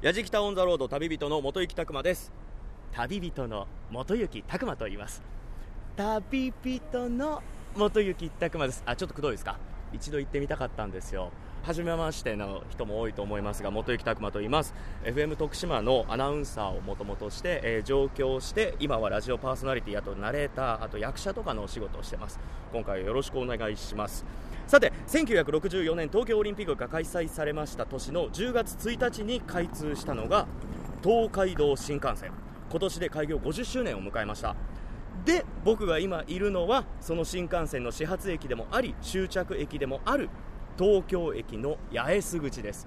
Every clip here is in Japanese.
やじきたオンザロード旅人の元行拓磨です。旅人の元行拓磨と言います。旅人の元行拓磨です。あちょっとくどいですか？一度行ってみたかったんですよ。初めましての人も多いと思いますが元行拓磨と言います。FM 徳島のアナウンサーをもともとして、えー、上京して今はラジオパーソナリティあとナレーターあと役者とかのお仕事をしてます。今回よろしくお願いします。さて1964年東京オリンピックが開催されました年の10月1日に開通したのが東海道新幹線。今年で開業50周年を迎えました。で僕が今いるのはその新幹線の始発駅でもあり終着駅でもある東京駅の八重洲口です。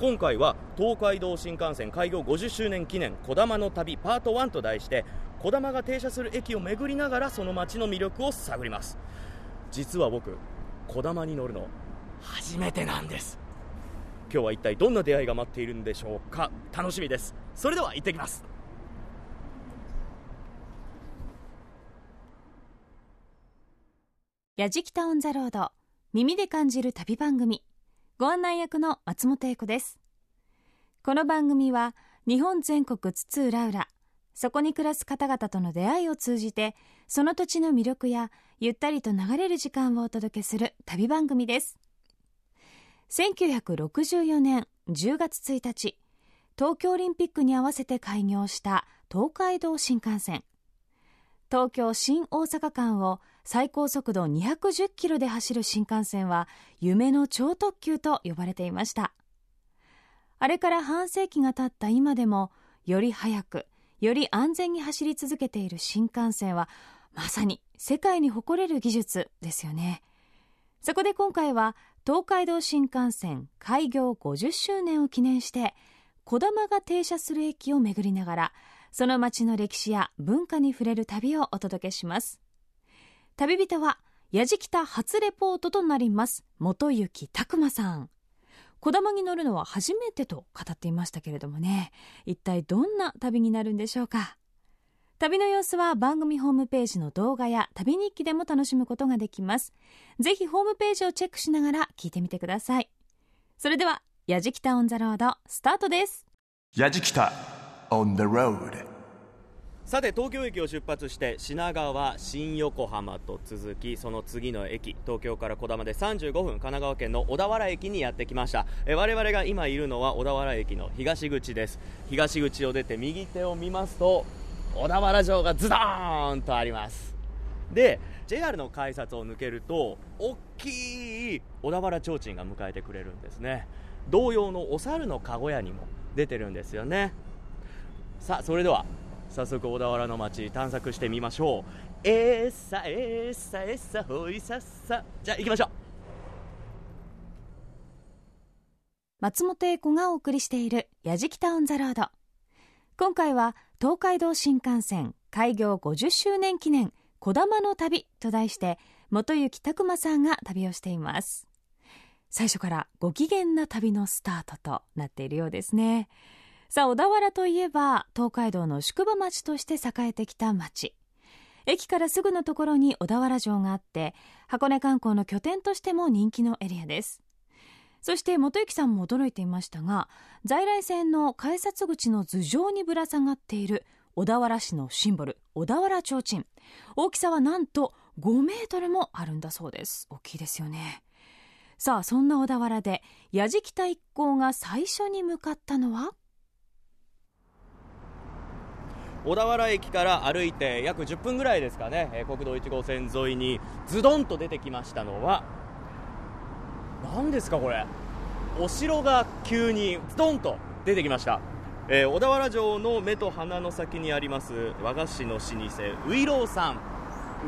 今回は東海道新幹線開業50周年記念こだまの旅パート1と題してこだまが停車する駅を巡りながらその街の魅力を探ります。実は僕こだまに乗るの。初めてなんです。今日は一体どんな出会いが待っているんでしょうか。楽しみです。それでは行ってきます。やじきたオンザロード。耳で感じる旅番組。ご案内役の松本英子です。この番組は日本全国津々浦々。そこに暮らす方々との出会いを通じてその土地の魅力やゆったりと流れる時間をお届けする旅番組です。1964年10月1日東京オリンピックに合わせて開業した東海道新幹線。東京新大阪間を最高速度210キロで走る新幹線は夢の超特急と呼ばれていました。あれから半世紀が経った今でもより速くより安全に走り続けている新幹線はまさに世界に誇れる技術ですよね。そこで今回は東海道新幹線開業50周年を記念してこだまが停車する駅を巡りながらその街の歴史や文化に触れる旅をお届けします。旅人は矢じきた初レポートとなります元行拓磨さん。こだまに乗るのは初めてと語っていましたけれどもね。一体どんな旅になるんでしょうか。旅の様子は番組ホームページの動画や旅日記でも楽しむことができます。ぜひホームページをチェックしながら聞いてみてください。それではやじきたオンザロードスタートです。やじきた on the road さて東京駅を出発して品川新横浜と続きその次の駅東京からこだまで35分神奈川県の小田原駅にやってきました。え我々が今いるのは小田原駅の東口です。東口を出て右手を見ますと小田原城がズドーンとあります。で JR の改札を抜けると大きい小田原提灯が迎えてくれるんですね。童謡のお猿の籠屋にも出てるんですよね。さあそれでは早速小田原の街探索してみましょう。えっさえっさえっさほいさっさ。じゃあ行きましょう。松本英子がお送りしている「やじきた on the road」今回は東海道新幹線開業50周年記念「こだまの旅」と題して元行拓磨さんが旅をしています。最初からご機嫌な旅のスタートとなっているようですね。さあ小田原といえば東海道の宿場町として栄えてきた町。駅からすぐのところに小田原城があって箱根観光の拠点としても人気のエリアです。そして元行さんも驚いていましたが在来線の改札口の頭上にぶら下がっている小田原市のシンボル小田原提灯。大きさはなんと5メートルもあるんだそうです。大きいですよね。さあそんな小田原で矢敷田一行が最初に向かったのは小田原駅から歩いて約10分ぐらいですかね、え国道1号線沿いにズドンと出てきましたのは何ですかこれ。お城が急にズドンと出てきました、えー、小田原城の目と鼻の先にあります和菓子の老舗ウイローさん。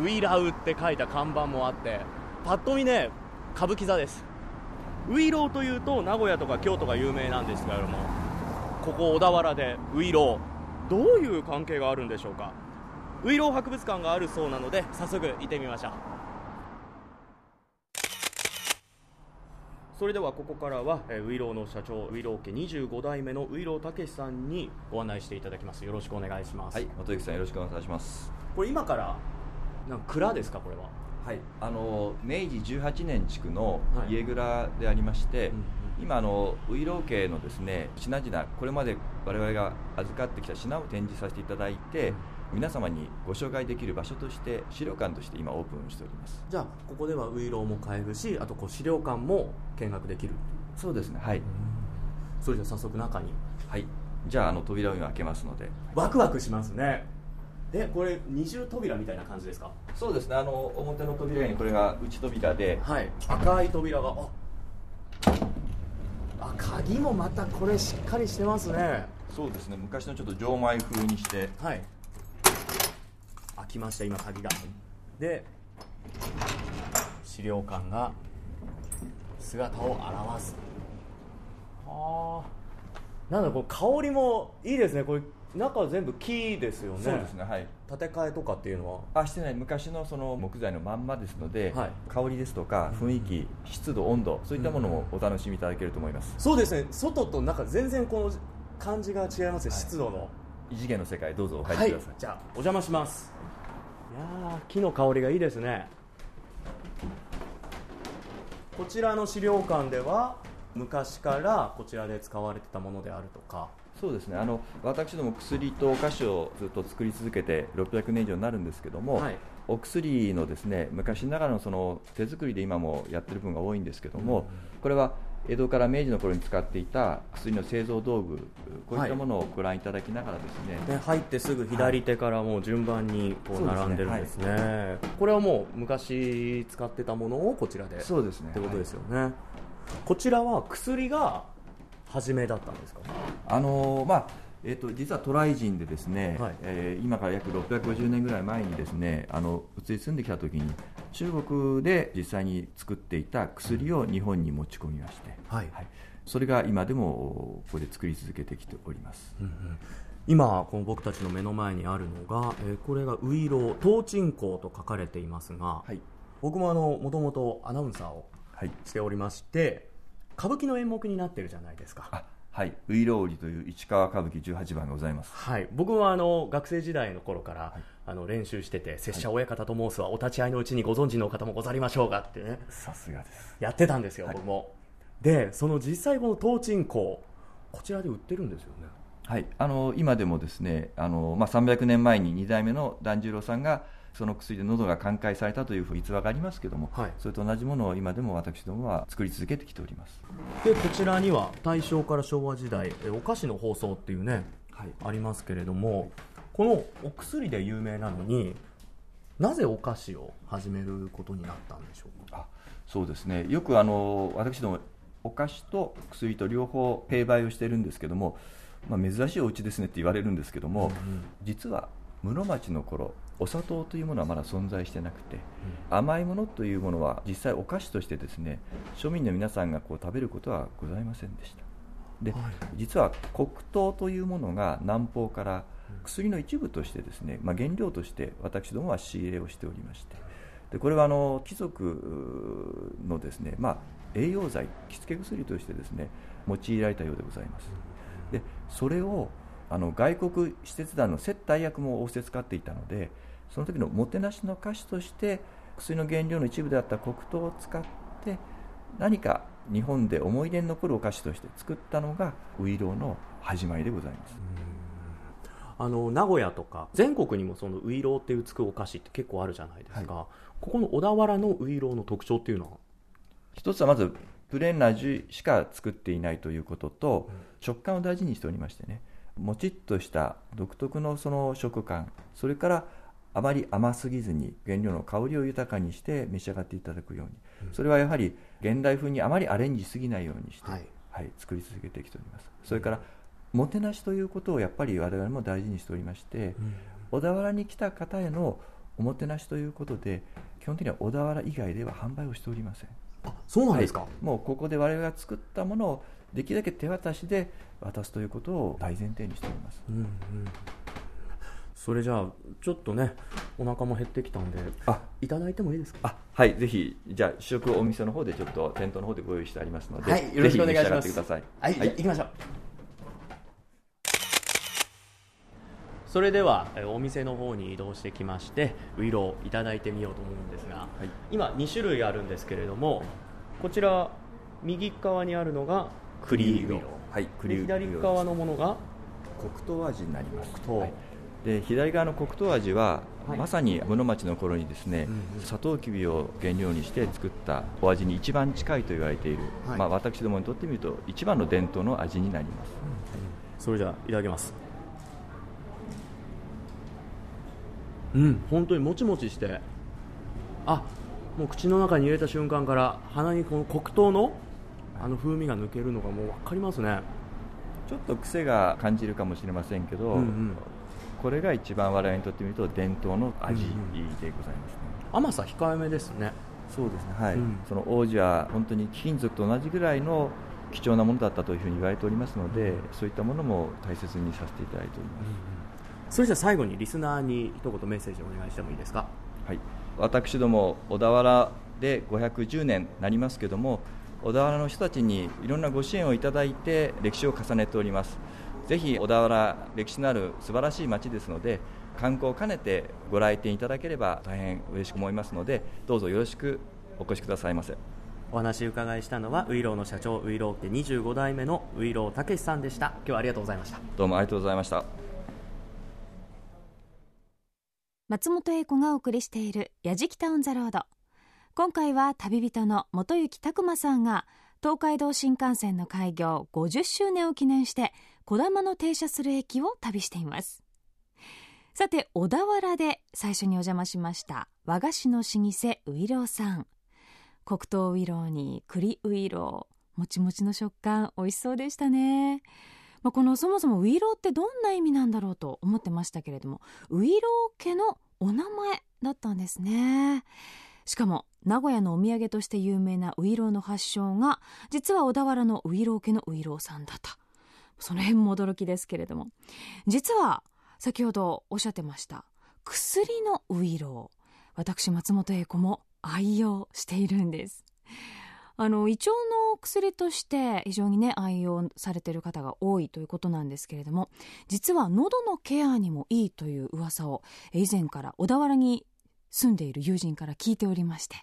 ウイラウって書いた看板もあってぱっと見ね歌舞伎座です。ウイローというと名古屋とか京都が有名なんですけれどもここ小田原でウイロー。どういう関係があるんでしょうか？ウイロー博物館があるそうなので早速行ってみましょう。それではここからは、えウイローの社長ウイロー家25代目のウイロー武さんにご案内していただきます。よろしくお願いします。はい元幸さんよろしくお願いします。これ今からなんか蔵ですかこれは？はい、あの明治18年築のはい。家蔵でありまして、うんうん今あのウイロー家のですね品々これまで我々が預かってきた品を展示させていただいて、皆様にご紹介できる場所として資料館として今オープンしております。じゃあここではウイローも買えるしあとこう資料館も見学できる。そうですねはい、それじゃあ早速中に。はい、じゃああの扉を今開けますので。ワクワクしますね。でこれ二重扉みたいな感じですか？そうですねあの表の扉にこれが内扉ではい。赤い扉がああ鍵もまたこれしっかりしてますね。そうですね。昔のちょっと錠前風にして。はい。開きました今鍵が。で資料館が姿を現す。ああなんだこう香りもいいですね。これ中は全部木ですよね。そうですねはい。建て替えとかっていうのは？あしてない昔のその木材のまんまですので、はい。香りですとか雰囲気湿度温度そういったものもお楽しみいただけると思います、そうですね。外と中全然この感じが違いますね、湿度の。異次元の世界どうぞお入はいりください、じゃあお邪魔します。いやー木の香りがいいですね。こちらの資料館では昔からこちらで使われてたものであるとかそうですね。あの私ども薬とお菓子をずっと作り続けて600年以上になるんですけども、はい。お薬のですね昔ながらのその手作りで今もやってる分が多いんですけども、これは江戸から明治の頃に使っていた薬の製造道具こういったものをご覧いただきながらですね、で入ってすぐ左手からもう順番にこう並んでるんですね。これはもう昔使ってたものをこちらで。そうですね。ってことですよね、こちらは薬が初めだったんですか？あのーまあえっと実は渡来人でですね、はい。えー今から約650年ぐらい前にですねあの移り住んできた時に中国で実際に作っていた薬を日本に持ち込みまして、はい。それが今でもここで作り続けてきております、今この僕たちの目の前にあるのが、えーこれがウイロー東鎮香と書かれていますが、はい。僕もあのもともとアナウンサーをはい。しておりまして歌舞伎の演目になってるじゃないですか。あはい「ういろうり」という市川歌舞伎18番がございます。はい、僕はあの学生時代の頃から、あの練習してて「拙者親方と申すはお立ち会いのうちにご存知のお方もござりましょうが」ってね。さすがです。やってたんですよ、はい。僕も。でその実際この東鎮香こちらで売ってるんですよね。はい、あの今でもですねあの、まあ、300年前に2代目の團十郎さんがその薬で喉が寛解されたという逸話がありますけども、はい。それと同じものを今でも私どもは作り続けてきております、でこちらには大正から昭和時代えお菓子の包装っていうねはい、ありますけれどもこのお薬で有名なのになぜお菓子を始めることになったんでしょうか？あそうですね。よくあの私どもお菓子と薬と両方併売をしているんですけども、まあ、珍しいお家ですねって言われるんですけども、実は室町の頃お砂糖というものはまだ存在してなくて、甘いものというものは実際お菓子としてですね庶民の皆さんがこう食べることはございませんでした。で、はい。実は黒糖というものが南方から薬の一部としてですね、まあ、原料として私どもは仕入れをしておりまして。でこれはあの貴族のですね、まあ、栄養剤着付け薬としてですね用いられたようでございます。でそれをあの外国使節団の接待役も仰せ使っていたのでその時のもてなしの菓子として薬の原料の一部であった黒糖を使って何か日本で思い出に残るお菓子として作ったのがウイローの始まりでございます、あの名古屋とか全国にもそのウイローっていうつくお菓子って結構あるじゃないですか、ここの小田原のウイローの特徴っていうのは？一つはまずプレーンな味しか作っていないということと、食感を大事にしておりましてねもちっとした独特のその食感それからあまり甘すぎずに原料の香りを豊かにして召し上がっていただくように、それはやはり現代風にあまりアレンジしすぎないようにして、ははいい作り続けてきております。それからもてなしということをやっぱり我々も大事にしておりまして、小田原に来た方へのおもてなしということで基本的には小田原以外では販売をしておりません。あそうなんですか、はい。もうここで我々が作ったものをできるだけ手渡しで渡すということを大前提にしております。うんうんそれじゃあちょっとねお腹も減ってきたんであ。いただいてもいいですか？あはいぜひじゃあ試食お店の方でちょっと店頭の方でご用意してありますので、はいよろしくお願いします。ぜひ召し上がってください。はい、行きましょう。それではえお店の方に移動してきましてウイローをいただいてみようと思うんですが、今2種類あるんですけれどもこちら右側にあるのが栗ウイロー。はい左側のものが黒糖味になります。黒糖。はいで左側の黒糖味は、はい。まさに室町の頃にですね、うんうん。サトウキビを原料にして作ったお味に一番近いと言われている、はい。まあ、私どもにとってみると一番の伝統の味になります、それじゃあいただきます。うん本当にもちもちして。あもう口の中に入れた瞬間から鼻にこの黒糖のあの風味が抜けるのがもう分かりますね。ちょっと癖が感じるかもしれませんけど、うんうんこれが一番我々にとってみると伝統の味でうん。ございますね、甘さ控えめですね。そうですねはい、うん。その王子は本当に貴金属と同じぐらいの貴重なものだったというふうに言われておりますので、そういったものも大切にさせていただいております、それじゃあ最後にリスナーに一言メッセージをお願いしてもいいですか？はい、私ども小田原で510年なりますけども小田原の人たちにいろんなご支援をいただいて歴史を重ねておりますぜひ小田原歴史のある素晴らしい町ですので観光を兼ねてご来店いただければ大変嬉しく思いますのでどうぞよろしくお越しくださいませ。お話伺いしたのはウイローの社長ウイロー家25代目のウイローたけしさんでした。今日はありがとうございました。どうもありがとうございました。松本英子がお送りしている「やじきた on the road」今回は旅人の元行拓磨さんが東海道新幹線の開業50周年を記念してこだまの停車する駅を旅しています。さて小田原で最初にお邪魔しました和菓子の老舗ういろうさん。黒糖ういろうに栗ういろうもちもちの食感美味しそうでしたね。まあ、このそもそもういろうってどんな意味なんだろうと思ってましたけれどもウイロー家のお名前だったんですね。しかも名古屋のお土産として有名なウイローの発祥が実は小田原のウイロー家のウイローさんだった。その辺も驚きですけれども。実は先ほどおっしゃってました薬のウイロー私松本英子も愛用しているんです。あの胃腸の薬として非常にね愛用されてる方が多いということなんですけれども実は喉のケアにもいいという噂を以前から小田原に住んでいる友人から聞いておりまして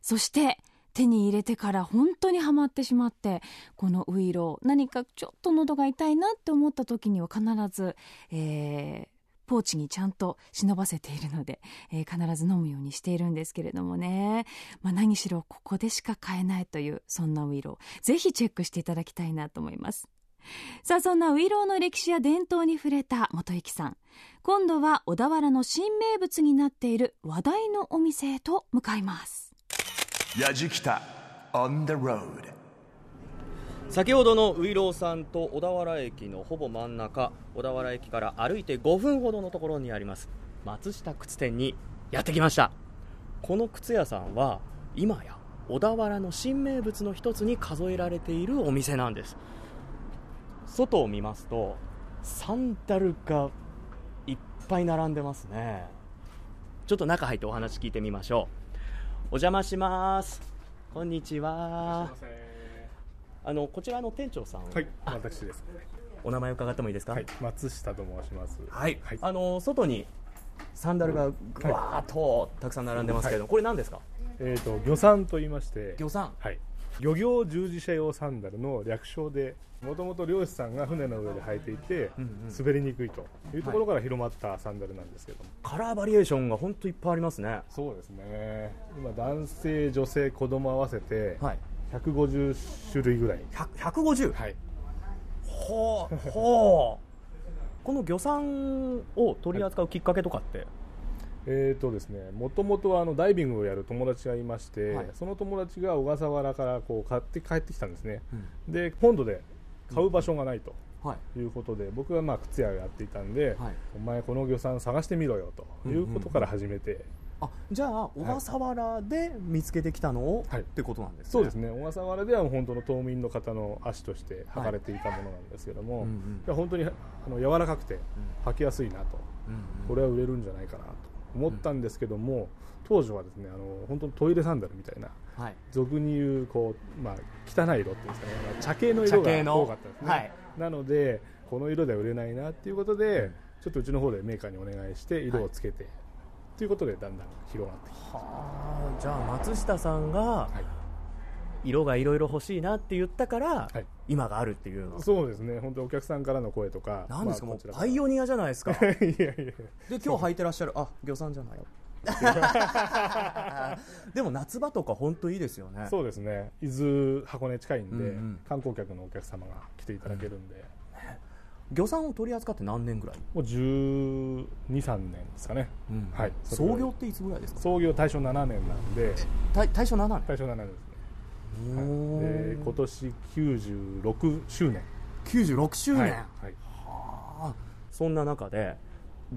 そして手に入れてから本当にはまってしまってこのウイロー何かちょっと喉が痛いなって思った時には必ず、えーポーチにちゃんと忍ばせているので、えー必ず飲むようにしているんですけれどもね、まあ、何しろここでしか買えないというそんなウイロー。ぜひチェックしていただきたいなと思います。さあそんなウイローの歴史や伝統に触れた元幸さん。今度は小田原の新名物になっている話題のお店へと向かいます。やじきた on the road 先ほどのウイローさんと小田原駅のほぼ真ん中小田原駅から歩いて5分ほどのところにあります松下靴店にやってきました。この靴屋さんは今や小田原の新名物の一つに数えられているお店なんです。外を見ますとサンダルがいっぱい並んでますね。ちょっと中入ってお話聞いてみましょう。お邪魔します。こんにちは。あのこちらの店長さん、はい、私です。お名前伺ってもいいですか？はい、松下と申します。はい、はい、あの外にサンダルがぐわーっとたくさん並んでますけれども、これ何ですか？えっ、と漁産と言いまして、魚さんはい、漁業従事者用サンダルの略称で、もともと漁師さんが船の上で履いていて、滑りにくいというところから広まったサンダルなんですけども。カラーバリエーションが本当いっぱいありますねそうですね。今男性、女性、子供合わせてはい150種類ぐらい。100 150はい。ほうほうこの魚産を取り扱うきっかけとかって、えーとですね、もともとはあのダイビングをやる友達がいまして、はい。その友達が小笠原からこう買って帰ってきたんですね、で本土で買う場所がないとはい。いうことで、僕はまあ靴屋をやっていたんで、はい。お前、この魚さん探してみろよということから始めて、あじゃあ小笠原で見つけてきたのを、はい。ってことなんですね。そうですね。小笠原では本当の島民の方の足として履かれていたものなんですけども、うんうん。いや本当にあの柔らかくて履きやすいなと、うんうん。これは売れるんじゃないかなと思ったんですけども、当時はですねあの本当にトイレサンダルみたいなはい。俗に言うこう、まあ、汚い色っていうんですかね、まあ茶系の色が多かったですね、はい。なのでこの色では売れないなっていうことで、ちょっとうちの方でメーカーにお願いして色をつけて、ということでだんだん広がってきて、はあ。じゃあ松下さんがはい色がいろいろ欲しいなって言ったから、はい。今があるっていうの。そうですね。本当お客さんからの声とか。なんですか、もうまあこちらパイオニアじゃないですか。いやいやいや。で今日履いてらっしゃる。あ魚さんじゃないよ。でも夏場とか本当いいですよね。そうですね。伊豆箱根近いんで、うんうん。観光客のお客様が来ていただけるんで、魚さんを取り扱って何年ぐらい、もう1 2 3年ですかね、はい。創業っていつぐらいですか？創業大正7年なんで。大大正7年。大正7年ですねおでー。今年96周年。96周年、はい。はい。あ。そんな中で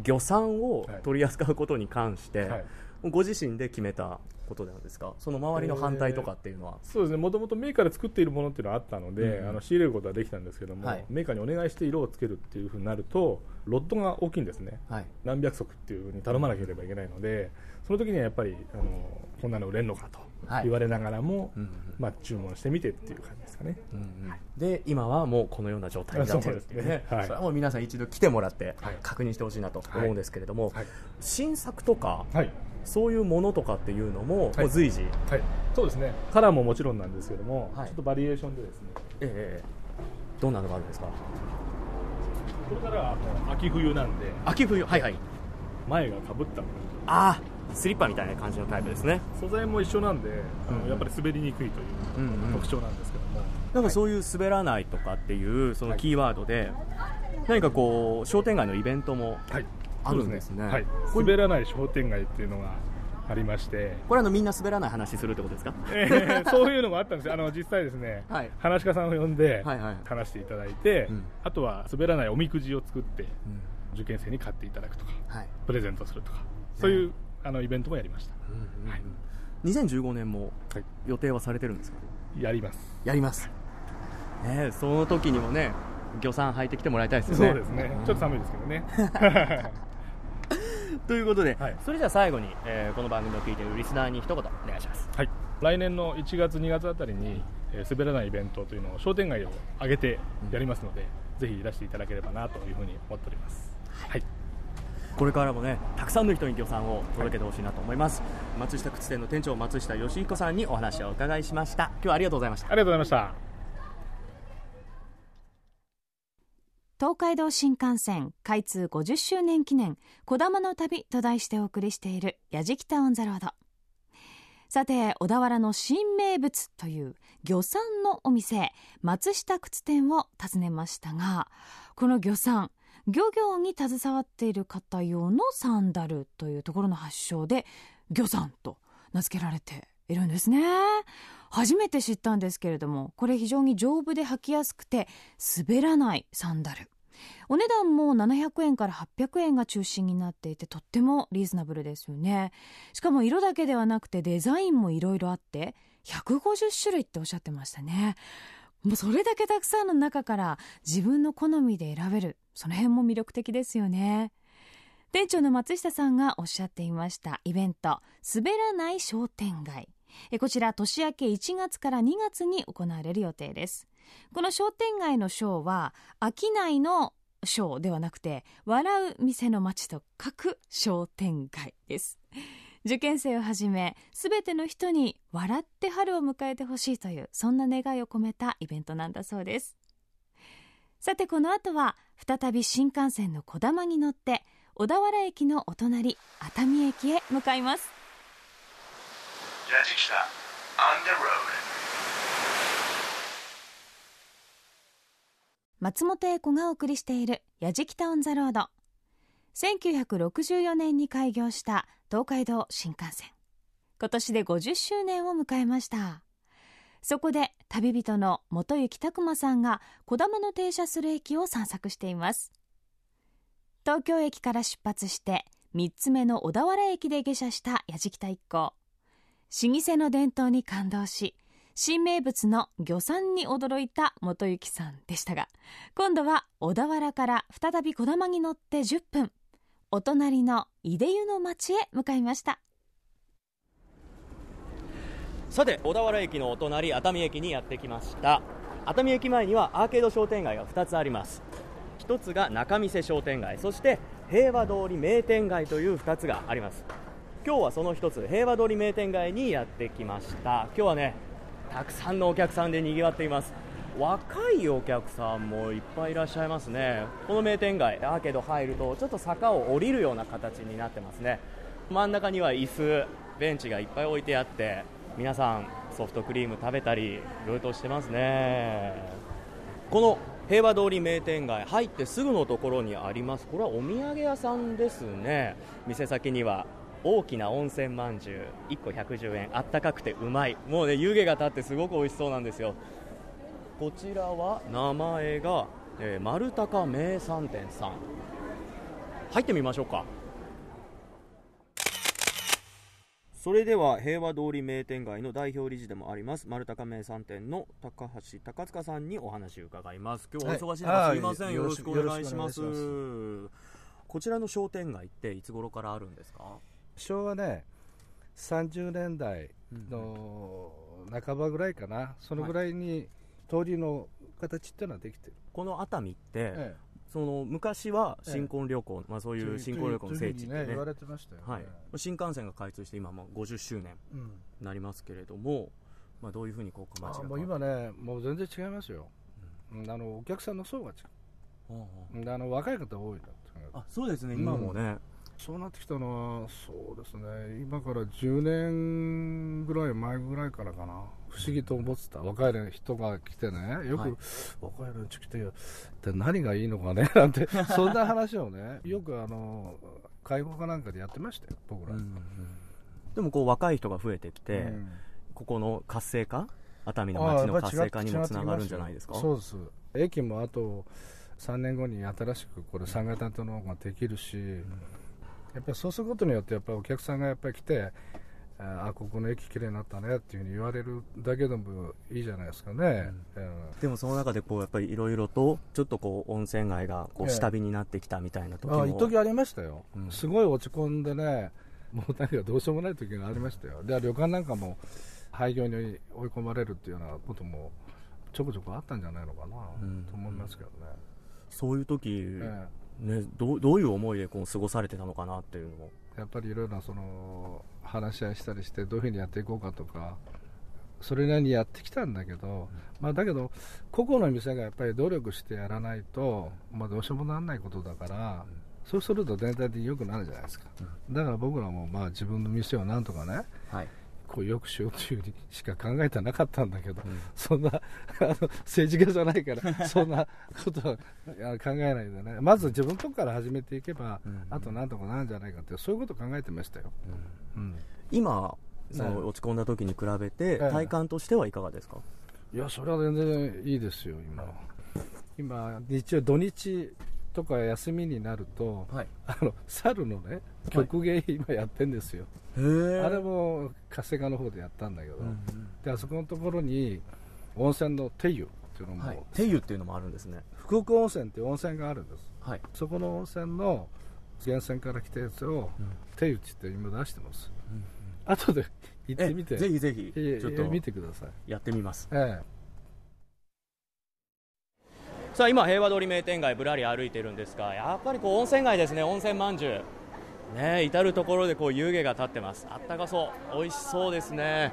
魚産を取り扱うことに関して、はいご自身で決めたことなんですか？その周りの反対とかっていうのは、そうですね。もともとメーカーで作っているものっていうのはあったので、うん。うんあの仕入れることはできたんですけども、はい。メーカーにお願いして色をつけるっていうふうになるとロットが大きいんですね。はい。何百足っていうふうに頼まなければいけないのでその時にはやっぱりあのこんなの売れんのかとはい。言われながらも、うんうんまあ、注文してみてっていう感じですかね。うんうん。で今はもうこのような状態になってるっていうね。そうですね。はいそれはもう皆さん一度来てもらってはい。確認してほしいなと思うんですけれども、はい。新作とかはい、そういうものとかっていうのも,、はい。もう随時、はい、そうですね。カラーももちろんなんですけども、はい。ちょっとバリエーションでですね。ええええどんなのがあるんですか？これからはもう秋冬なんで。秋冬。はいはい。前がかぶったもの。ああスリッパみたいな感じのタイプですね。素材も一緒なんであの、うんやっぱり滑りにくいといううんうん。特徴なんですけども、なんかそういう滑らないとかっていうそのキーワードで、何かこう商店街のイベントもはい、あるんですね。そうはい、滑らない商店街っていうのがありまして、これあのみんな滑らない話するってことですか？えー そういうのもあったんですよ。あの実際ですね、はい。話し家さんを呼んではいはい。話していただいて、うん。あとは滑らないおみくじを作って受験生に買っていただくとかはい、プレゼントするとかそういう、あのイベントもやりました、はい。2015年もはい。予定はされてるんですか？やります。やります。ねえその時にもね魚さん履いてきてもらいたいですよね。そうですね。ちょっと寒いですけどね ということで、はい。それじゃあ最後に、えーこの番組を聞いているリスナーに一言お願いします。はい、来年の1月、2月あたりに、えー滑らないイベントというのを商店街を挙げてやりますので、ぜひいらしていただければなというふうに思っております。はい、これからもねたくさんの人に魚さんを届けてほしいなと思います、松下靴店の店長松下義彦さんにお話をお伺いしました。今日はありがとうございました。ありがとうございました。東海道新幹線開通50周年記念こだまの旅と題してお送りしているやじきたオンザロード。さて小田原の新名物という魚さんのお店松下靴店を訪ねましたがこの魚さん漁業に携わっている方用のサンダルというところの発祥で魚さんと名付けられているんですね。初めて知ったんですけれどもこれ非常に丈夫で履きやすくて滑らないサンダル。お値段も700円から800円が中心になっていてとってもリーズナブルですよね。しかも色だけではなくてデザインもいろいろあって150種類っておっしゃってましたね。もうそれだけたくさんの中から自分の好みで選べるその辺も魅力的ですよね。店長の松下さんがおっしゃっていましたイベント滑らない商店街。こちら年明け1月から2月に行われる予定です。この商店街の章は商いの章ではなくて笑う店の街と書く商店街です。受験生をはじめ全ての人に笑って春を迎えてほしいというそんな願いを込めたイベントなんだそうです。さてこの後は再び新幹線のこだまに乗って小田原駅のお隣熱海駅へ向かいます矢敷 on the road 松本英子がお送りしている「やじきた on the road」1964年に開業した東海道新幹線。今年で50周年を迎えました。そこで旅人の元行拓磨さんがこだまの停車する駅を散策しています。東京駅から出発して3つ目の小田原駅で下車したやじきた一行。老舗の伝統に感動し新名物の魚産に驚いた元幸さんでしたが今度は小田原から再びこだまに乗って10分お隣の井出湯の町へ向かいました。さて小田原駅のお隣熱海駅にやってきました。熱海駅前にはアーケード商店街が2つあります。一つが中見世商店街そして平和通り名店街という2つがあります。今日はその1つ平和通り名店街にやってきました。今日はねたくさんのお客さんで賑わっています。若いお客さんもいっぱいいらっしゃいますね。この名店街アーケード入るとちょっと坂を降りるような形になってますね。真ん中には椅子ベンチがいっぱい置いてあって皆さんソフトクリーム食べたりルートしてますね。この平和通り名店街入ってすぐのところにあります。これはお土産屋さんですね。店先には大きな温泉まんじゅう1個110円あったかくてうまい。もうね湯気が立ってすごく美味しそうなんですよ。こちらは名前が、えー丸高名産店さん。入ってみましょうか。それでは平和通り名店街の代表理事でもあります丸高名産店の高橋高塚さんにお話を伺います。今日はお忙しい中、はい。すいません。はいよろしくお願いします。こちらの商店街っていつ頃からあるんですか？昭和ね30年代の半ばぐらいかな。そのぐらいに通りの形っていうのはできてる、この熱海って、えその昔は新婚旅行、まあ、そうえいう新婚旅行の聖地ってね。というふうに言われてましたよね、はい、新幹線が開通して今もう50周年うん。になりますけれども、まあ、どういうふうにこう街があもう今ねもう全然違いますよ、うん。あのお客さんの層が違う。んうんううんあの若い方多いんだあそうですね、うん今もね、そうなってきたのはそうですね。今から10年ぐらい前ぐらいからかな。不思議と思ってた。若い人が来てね。よく、はい。若い連中来てで何がいいのかね。なんてそんな話をね。よくあの介護かなんかでやってましたよ僕ら、でもこう若い人が増えてきて、うん。ここの活性化？熱海の街の活性化にもつながるんじゃないですか？そうです。駅もあと3年後に新しくこれ三型とのができるし、やっぱりそうすることによってやっぱりお客さんがやっぱり来てああここの駅きれいになったねっていうふうに言われるだけでもいいじゃないですかね、うん。でもその中でこうやっぱりいろいろとちょっとこう温泉街がこうええ下火になってきたみたいな時も、あ一時ありましたよ、うん。すごい落ち込んでねもう何かどうしようもない時がありましたよ。で旅館なんかも廃業に追い込まれるっていうようなこともちょこちょこあったんじゃないのかな、うんと思いますけどね、そういう時、えね、どうどういう思いでこう過ごされてたのかなっていうのも。えやっぱりいろいろなその話し合いしたりしてどういうふうにやっていこうかとかそれなりにやってきたんだけど、まあ、だけど個々の店がやっぱり努力してやらないと、まあ、どうしようもならないことだから、そうすると全体的に良くなるじゃないですか、だから僕らもまあ自分の店をなんとかねはいこうよくしようというふうにしか考えてなかったんだけど、そんな あの政治家じゃないから、そんなことは考えないでね、まず自分のとこから始めていけば、あとなんとかなるんじゃないかって、そういうこと考えてましたよ。うん。今そねの落ち込んだ時に比べてええ。体感としてはいかがですか、いや、それは全然いいですよ、今。今、日曜、土日とか休みになると、はい。あの猿のね、曲芸、今やってんですよ。へえあれも活性化の方でやったんだけど、であそこのところに温泉の手湯っていうのも、はい、手湯っていうのもあるんですね。福岡温泉っていう温泉があるんです。はい。そこの温泉の源泉から来たやつを、手湯って言って今出してます、後で行ってみて。えぜひぜひええちょっと。見てください。やってみます。えさあ今平和通り名店街ぶらり歩いてるんですがやっぱりこう温泉街ですね温泉まんじゅう。ね至る所でこう湯気が立ってます。あったかそう。美味しそうですね。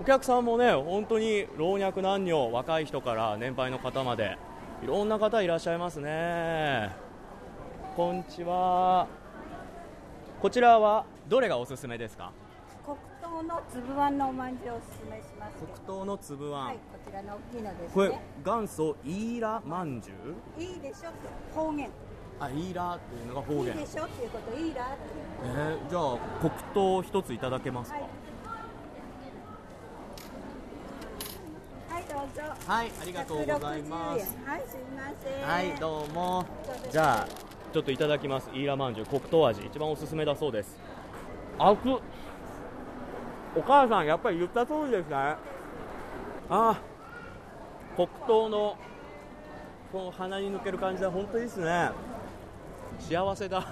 お客さんもね本当に老若男女若い人から年配の方までいろんな方いらっしゃいますね。こんにちは。こちらはどれがおすすめですか？糖の粒あんのおまんじゅうをおすすめします。黒糖の粒あん、はい、こちらの大きいのですこれね元祖イーラまんじゅう？いいでしょ？方言。あイーラっていうのが方いい言でしょ？っていうこといいらってえー、じゃあ黒糖一ついただけますか？はい。はいどうぞ。はい、ありがとうございます。160円。はいすいません。はいどうも。じゃあちょっといただきます。イーラまんじゅう黒糖味。一番おすすめだそうです。熱っお母さんやっぱり言った通りですね。ああ黒糖のこの鼻に抜ける感じは本当にいいですね。幸せだ。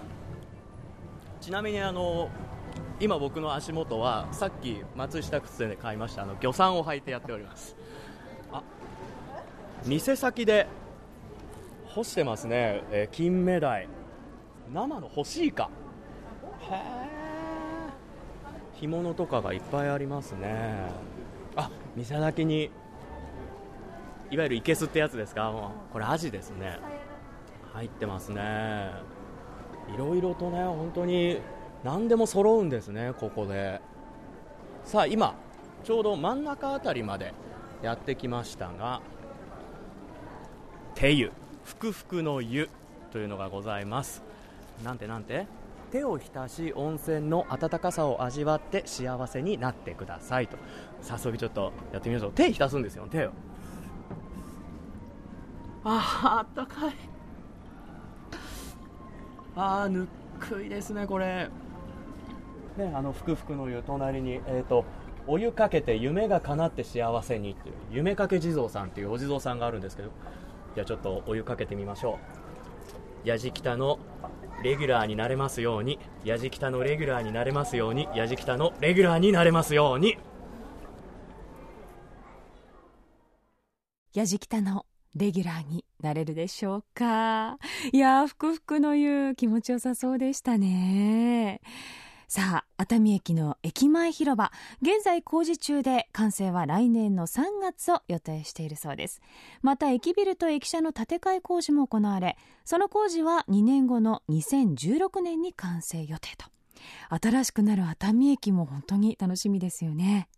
ちなみにあの今僕の足元はさっき松下靴で買いました。あの魚山を履いてやっております。あ店先で干してますね、えー金目鯛生の干しイカ。へえ干物とかがいっぱいありますね。あ店先にいわゆるいけすってやつですか？もうこれアジですね。入ってますね。いろいろとね本当に何でも揃うんですねここで。さあ今ちょうど真ん中あたりまでやってきましたが手湯ふくふくの湯というのがございます。なんてなんて？手を浸し温泉の温かさを味わって幸せになってくださいと。早速ちょっとやってみましょう。手浸すんですよ手を。あーあったかい。あーぬっくいですねこれ。ねあのふくふくの湯隣にえっ、とお湯かけて夢が叶って幸せにっていう夢かけ地蔵さんっていうお地蔵さんがあるんですけどじゃあちょっとお湯かけてみましょう。やじきたのレギュラーになれますようにやじきたのレギュラーになれますようにやじきたのレギュラーになれますように。やじきたのレギュラーになれるでしょうか？いやーふくふくの湯気持ちよさそうでしたね。さあ熱海駅の駅前広場。現在工事中で完成は来年の3月を予定しているそうです。また駅ビルと駅舎の建て替え工事も行われその工事は2年後の2016年に完成予定と。新しくなる熱海駅も本当に楽しみですよね。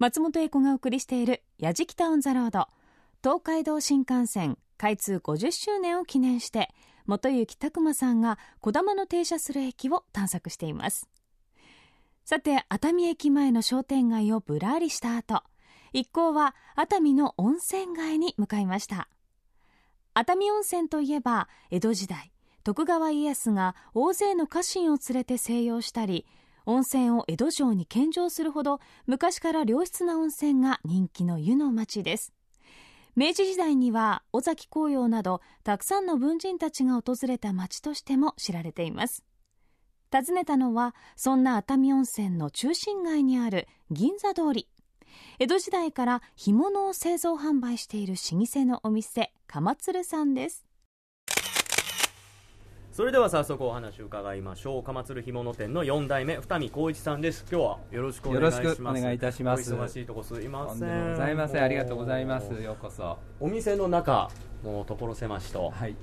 松本英子がお送りしている「やじきた on the road」東海道新幹線開通50周年を記念して元行拓磨さんがこだまの停車する駅を探索しています。さて熱海駅前の商店街をぶらりした後一行は熱海の温泉街に向かいました。熱海温泉といえば江戸時代徳川家康が大勢の家臣を連れて静養したり温泉を江戸城に献上するほど昔から良質な温泉が人気の湯の町です。明治時代には尾崎紅葉などたくさんの文人たちが訪れた町としても知られています。訪ねたのはそんな熱海温泉の中心街にある銀座通り。江戸時代から干物を製造販売している老舗のお店鎌鶴さんです。それでは早速お話を伺いましょう。鎌鶴干物店の4代目二見光一さんです。今日はよろしくお願いします。お願いいたします。お忙しいとこすいません。ございません。ありがとうございます。ようこそ。お店の中もう所狭しとはい。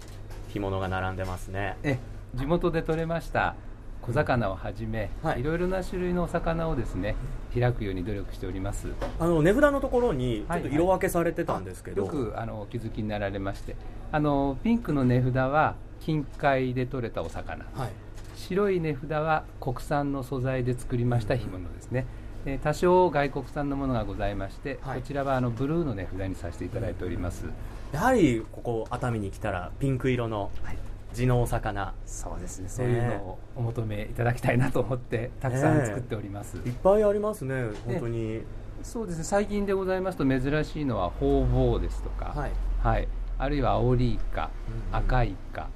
干物が並んでますね。え地元で採れました小魚をはじめ、はい。い、ろいろな種類のお魚をですね開くように努力しております。あの値札のところにちょはいっと色分けされてたんですけど、よくあのお気づきになられまして。あのピンクの値札は近海で採れたお魚。はい。白い値札は国産の素材で作りました干物ですね、えー多少外国産のものがございまして、はい。こちらはあのブルーの値札にさせていただいております、やはりここ熱海に来たらピンク色の地のお魚。そうですね。そういうのをお求めいただきたいなと思ってたくさん作っております、いっぱいありますね。本当に、そうですね。最近でございますと珍しいのはホウボウですとか、はい。はいあるいはアオリイカ、うん。赤イカ、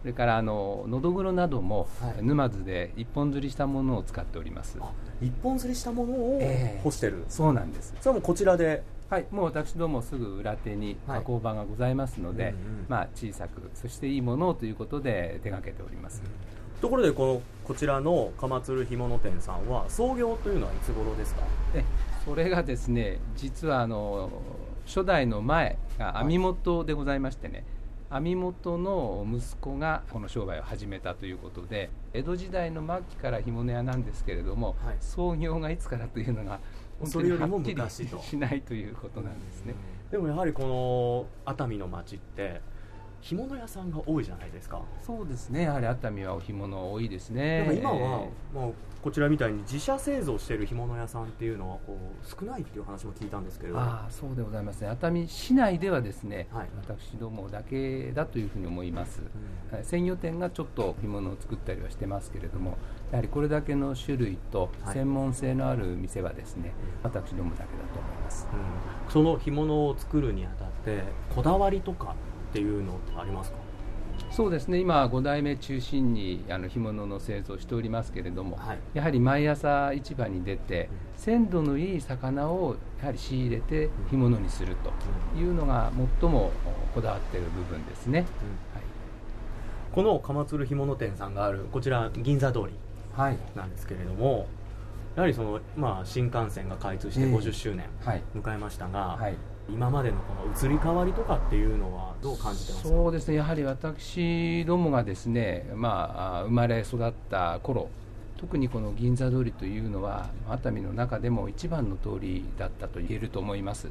それからあののどぐろなども、はい。沼津で一本釣りしたものを使っております。あ一本釣りしたものをええ。干してる、そうなんです。それはもうこちらで。はいもう私どもすぐ裏手にはい。加工場がございますので、まあ、小さくそしていいものをということで手掛けております、ところでこのこちらの鎌鶴干物店さんは創業というのはいつ頃ですか？でそれがですね実はあの初代の前が網元でございましてね、網元の息子がこの商売を始めたということで江戸時代の末期から干物屋なんですけれども、はい。創業がいつからというのが本当にそれよりもはっきりしないということなんですね。でもやはりこの熱海の町って干物屋さんが多いじゃないですか。そうですね。やはり熱海はお干物多いですね。でも今は、えまあ、こちらみたいに自社製造している干物屋さんっていうのはこう少ないっていう話も聞いたんですけれど。ああそうでございますね。熱海市内ではですね、はい。私どもだけだというふうに思います、うん。はい。鮮魚店がちょっと干物を作ったりはしてますけれどもやはりこれだけの種類とはい。専門性のある店はですね、私どもだけだと思います。うん。その干物を作るにあたってこだわりとかっていうのってありますか？そうですね。今5代目中心にあの干物の製造をしておりますけれども、はい。やはり毎朝市場に出て鮮度のいい魚をやはり仕入れて干物にするというのが最もこだわっている部分ですね、はい。この鎌鶴干物店さんがあるこちら銀座通りはい。なんですけれどもやはりその、まあ、新幹線が開通してええ。50周年はい。迎えましたが、はい今までのこの移り変わりとかっていうのはどう感じてますか？そうですね。やはり私どもがですね、まあ、生まれ育った頃特にこの銀座通りというのは熱海の中でも一番の通りだったと言えると思います。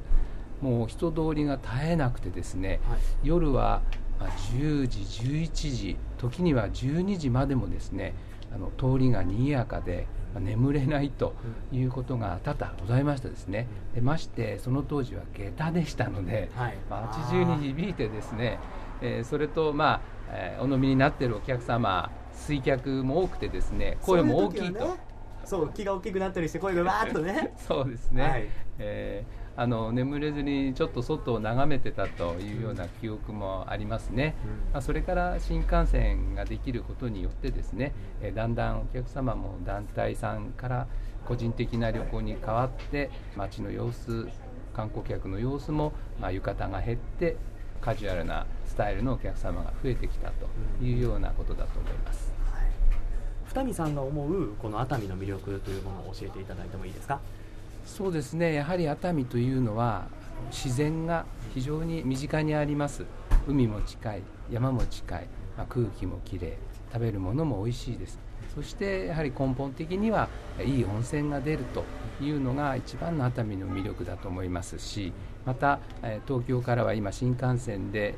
もう人通りが絶えなくてですね、はい。夜はまあ10時11時時には12時までもですねあの通りが賑やかで、まあ眠れないということが多々ございましてですね。でましてその当時は下駄でしたので、はい。街中に響いてですね、えーそれと、まあえーお飲みになっているお客様水客も多くてですね声も大きいと。そう気が大きくなったりして声がわーっとね。そうですね、はい。えーあの眠れずにちょっと外を眺めてたというような記憶もありますね、まあ、それから新幹線ができることによってですね、えーだんだんお客様も団体さんから個人的な旅行に変わって街の様子観光客の様子も、まあ、浴衣が減ってカジュアルなスタイルのお客様が増えてきたというようなことだと思います。二見さんが思うこの熱海の魅力というものを教えていただいてもいいですか？そうですね。やはり熱海というのは自然が非常に身近にあります。海も近い山も近い、まあ空気もきれい食べるものも美味しいです。そしてやはり根本的にはいい温泉が出るというのが一番の熱海の魅力だと思いますしまた東京からは今新幹線で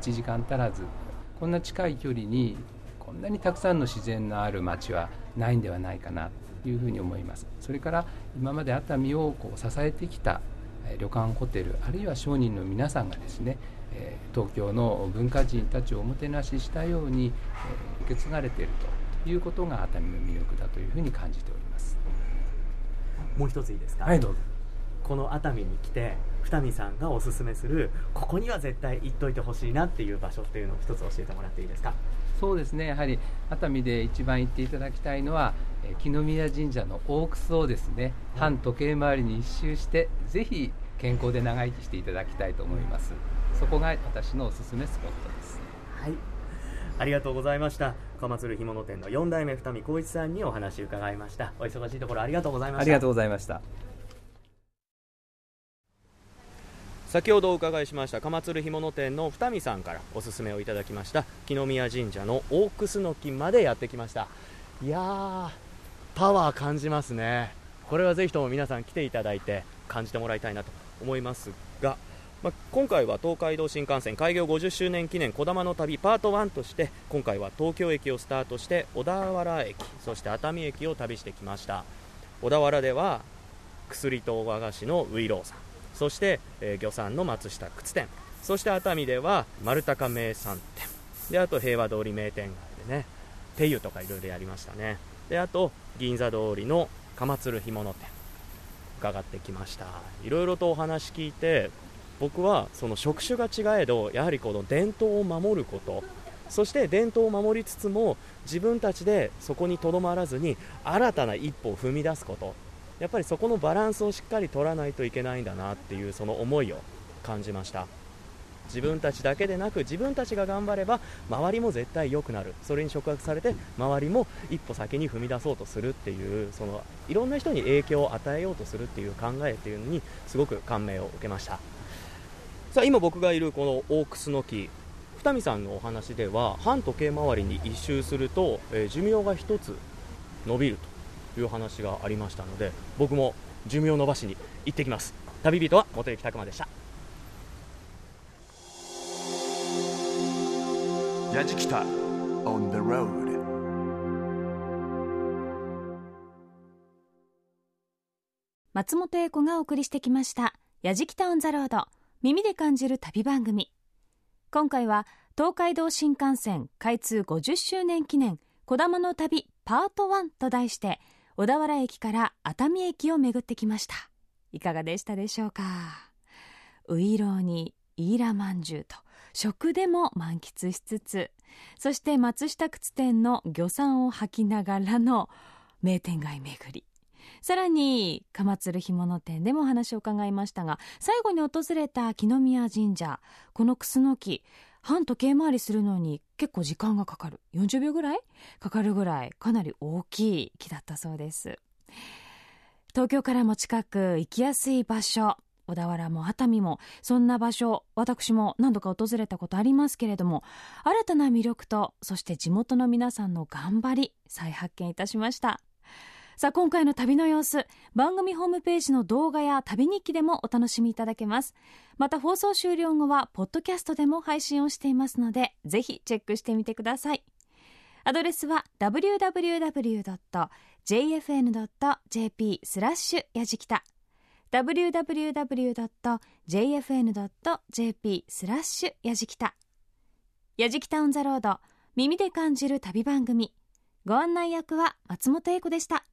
1時間足らずこんな近い距離にこんなにたくさんの自然のある街はないんではないかな。いうふうに思います。それから今まで熱海をこう支えてきたえー旅館ホテルあるいは商人の皆さんがですねえー東京の文化人たちをおもてなししたようにえー受け継がれているということが熱海の魅力だというふうに感じております。もう一ついいですか？はいどうぞ。この熱海に来て二見さんがおすすめするここには絶対行っといてほしいなっていう場所っていうのを一つ教えてもらっていいですか？そうですね。やはり熱海で一番行っていただきたいのはえー木の宮神社の大楠をですね反時計回りに一周してぜひ健康で長生きしていただきたいと思います。そこが私のおすすめスポットです。はい。ありがとうございました。鎌鶴干物店の4代目二見光一さんにお話伺いました。お忙しいところありがとうございました。ありがとうございました。先ほどお伺いしました鎌鶴干物店の二見さんからおすすめをいただきました木の宮神社の大楠の木までやってきました。いやーパワー感じますね。これはぜひとも皆さん来ていただいて感じてもらいたいなと思いますが、まあ、今回は東海道新幹線開業50周年記念こだまの旅パート1として今回は東京駅をスタートして小田原駅そして熱海駅を旅してきました。小田原では薬と和菓子のウイローさんそして、えー漁産の松下靴店そして熱海では丸高名産店であと平和通り名店街でね手湯とかいろいろやりましたね。であと銀座通りの鎌鶴干物店伺ってきました。いろいろとお話聞いて僕はその職種が違えどやはりこの伝統を守ることそして伝統を守りつつも自分たちでそこにとどまらずに新たな一歩を踏み出すこと。やっぱりそこのバランスをしっかり取らないといけないんだなっていうその思いを感じました。自分たちだけでなく自分たちが頑張れば周りも絶対良くなる。それに触発されて周りも一歩先に踏み出そうとするっていうそのいろんな人に影響を与えようとするっていう考えっていうのにすごく感銘を受けました。さあ今僕がいるこの大楠の木二見さんのお話では反時計回りに一周すると、えー寿命が1つ伸びるという話がありましたので僕も寿命伸ばしに行ってきます。旅人は元行拓磨でした。やじきた。On the road. 松本英子がお送りしてきました「やじきた on the road」耳で感じる旅番組。今回は東海道新幹線開通50周年記念こだまの旅パート1と題して小田原駅から熱海駅を巡ってきました。いかがでしたでしょうか？ウイローにイーラまんじゅうと食でも満喫しつつそして松下靴店の魚産を吐きながらの名店街巡り。さらに鎌鶴干物店でもお話を伺いましたが最後に訪れた木の宮神社このクスノキ反時計回りするのに結構時間がかかる。40秒ぐらい？かかるぐらい。かなり大きい木だったそうです。東京からも近く行きやすい場所。小田原も熱海もそんな場所私も何度か訪れたことありますけれども新たな魅力とそして地元の皆さんの頑張り再発見いたしました。さあ今回の旅の様子番組ホームページの動画や旅日記でもお楽しみいただけます。また放送終了後はポッドキャストでも配信をしていますのでぜひチェックしてみてください。アドレスは www.jfn.jp スラッシュやじきた。www.jfn.jp スラッシュやじきたやじきたオンザロード耳で感じる旅番組ご案内役は松本英子でした。